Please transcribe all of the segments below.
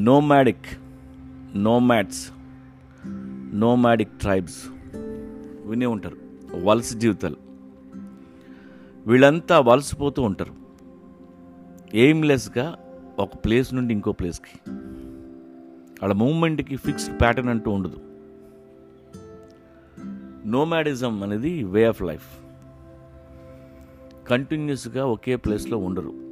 Nomadic nomads nomadic tribes వినే ఉంటారు. వలస జీవితాలు. వీళ్ళంతా వలసపోతూ ఉంటారు. ఎయిమ్లెస్గా ఒక ప్లేస్ నుండి ఇంకో ప్లేస్కి. వాళ్ళ మూమెంట్కి ఫిక్స్డ్ ప్యాటర్న్ అంటూ ఉండదు. నోమాడిజం అనేది వే ఆఫ్ లైఫ్. కంటిన్యూస్గా ఒకే ప్లేస్లో ఉండరు.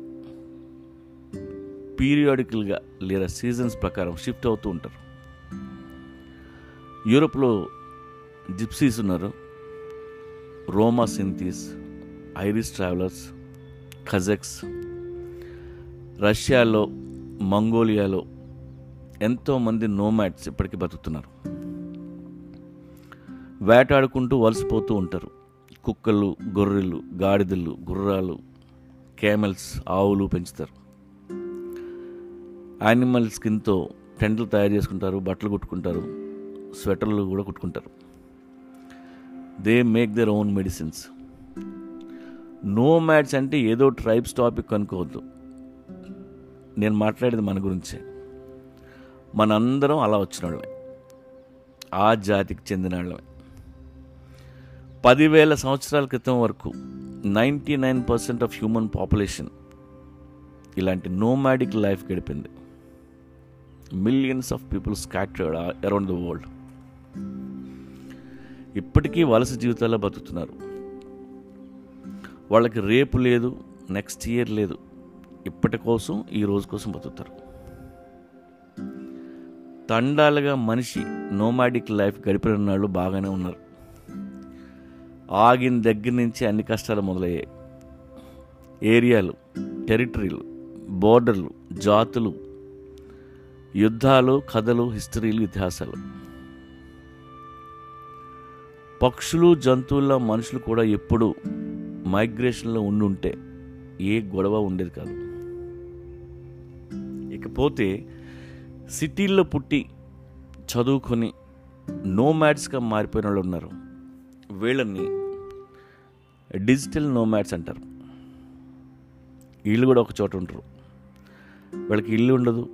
పీరియాడికల్గా లేదా సీజన్స్ ప్రకారం షిఫ్ట్ అవుతూ ఉంటారు. యూరోప్లో జిప్సీస్ ఉన్నారు. రోమా సింథీస్ ఐరిష్ ట్రావెలర్స్ కజక్స్ రష్యాలో మంగోలియాలో ఎంతోమంది నోమాట్స్ ఇప్పటికీ బతుకుతున్నారు. వేటాడుకుంటూ వలసిపోతూ ఉంటారు. కుక్కలు గొర్రెలు గాడిదలు గుర్రాలు కేమెల్స్ ఆవులు పెంచుతారు. యానిమల్ స్కిన్తో టెంట్లు తయారు చేసుకుంటారు బట్టలు కుట్టుకుంటారు స్వెటర్లు కూడా కుట్టుకుంటారు. They make their own medicines nomads అంటే ఏదో ట్రైబ్స్ టాపిక్ అనుకోవద్దు. నేను మాట్లాడేది మన గురించే. మనందరం అలా వచ్చిన వాళ్ళమే ఆ జాతికి చెందిన వాళ్ళమే పదివేల సంవత్సరాల క్రితం వరకు ninety nine percent of human population ఇలాంటి nomadic life గడిపింది. Millions of people scattered around the world ఇప్పటికీ వలస జీవితాల్లో బతుకుతున్నారు. వాళ్ళకి రేపు లేదు నెక్స్ట్ ఇయర్ లేదు. ఇప్పటి కోసం ఈ రోజు కోసం బతుకుతారు. తండాలుగా మనిషి నోమాడిక్ లైఫ్ గడిపిన వాళ్ళు బాగానే ఉన్నారు. ఆగిన దగ్గర నుంచి అన్ని కష్టాలు మొదలయ్యాయి. ఏరియాలు టెరిటరీలు బోర్డర్లు జాతులు యుద్ధాలు కథలు హిస్టరీలు ఇతిహాసాలు. పక్షులు జంతువుల మనుషులు కూడా ఎప్పుడూ మైగ్రేషన్లో ఉండుంటే ఏ గొడవ ఉండేది కాదు. ఇకపోతే సిటీల్లో పుట్టి చదువుకొని నోమాడ్స్గా మారిపోయిన వాళ్ళు ఉన్నారు. వీళ్ళని డిజిటల్ నోమాడ్స్ అంటారు. వీళ్ళు కూడా ఒక చోట ఉంటారు. వీళ్ళకి ఇల్లు ఉండదు.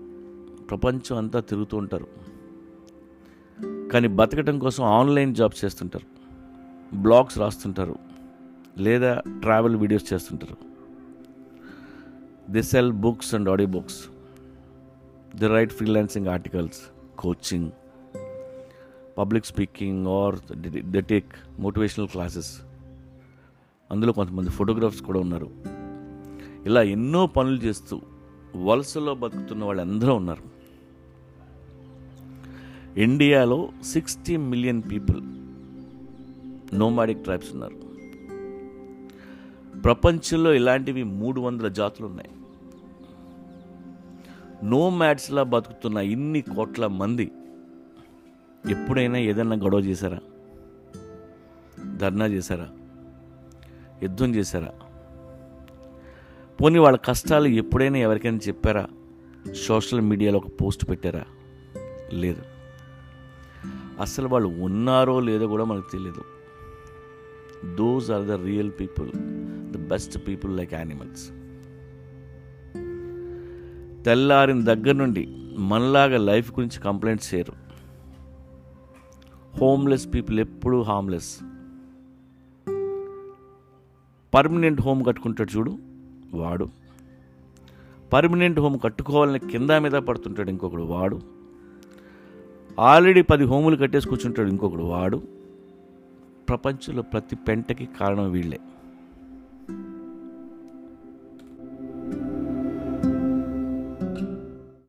ప్రపంచం అంతా తిరుగుతూ ఉంటారు. కానీ బతకటం కోసం ఆన్లైన్ జాబ్స్ చేస్తుంటారు. బ్లాగ్స్ రాస్తుంటారు. లేదా ట్రావెల్ వీడియోస్ చేస్తుంటారు. They sell books and audio books. They write freelancing articles coaching public speaking or they take motivational classes. అందులో కొంతమంది ఫోటోగ్రాఫ్స్ కూడా ఉన్నారు. ఇలా ఎన్నో పనులు చేస్తూ వలసలో బతుకుతున్న వాళ్ళందరూ ఉన్నారు. ఇండియాలో sixty million people nomadic tribes ఉన్నారు. ప్రపంచంలో ఇలాంటివి మూడు వందల జాతులు ఉన్నాయి. నోమాడ్స్లా బతుకుతున్న ఇన్ని కోట్ల మంది ఎప్పుడైనా ఏదైనా గొడవ చేశారా? ధర్నా చేశారా? యుద్ధం చేశారా? పోనీ వాళ్ళ కష్టాలు ఎప్పుడైనా ఎవరికైనా చెప్పారా? సోషల్ మీడియాలో ఒక పోస్ట్ పెట్టారా? లేదు. అసలు వాళ్ళు ఉన్నారో లేదో కూడా మనకు తెలియదు those are the real people the best people like animals తెల్లారిన దగ్గర నుండి మనలాగా లైఫ్ గురించి కంప్లైంట్స్ చేయరు. హోమ్లెస్ పీపుల్ ఎప్పుడూ హామ్లెస్ పర్మనెంట్ హోమ్ కట్టుకుంటాడు చూడు వాడు. పర్మనెంట్ హోమ్ కట్టుకోవాలని కింద మీద పడుతుంటాడు ఇంకొకడు వాడు. ఆల్రెడీ పది హోములు కట్టేసి కూర్చుంటాడు ఇంకొకడు. వాడు ప్రపంచంలో ప్రతి పెంటకి కారణం వీళ్ళే.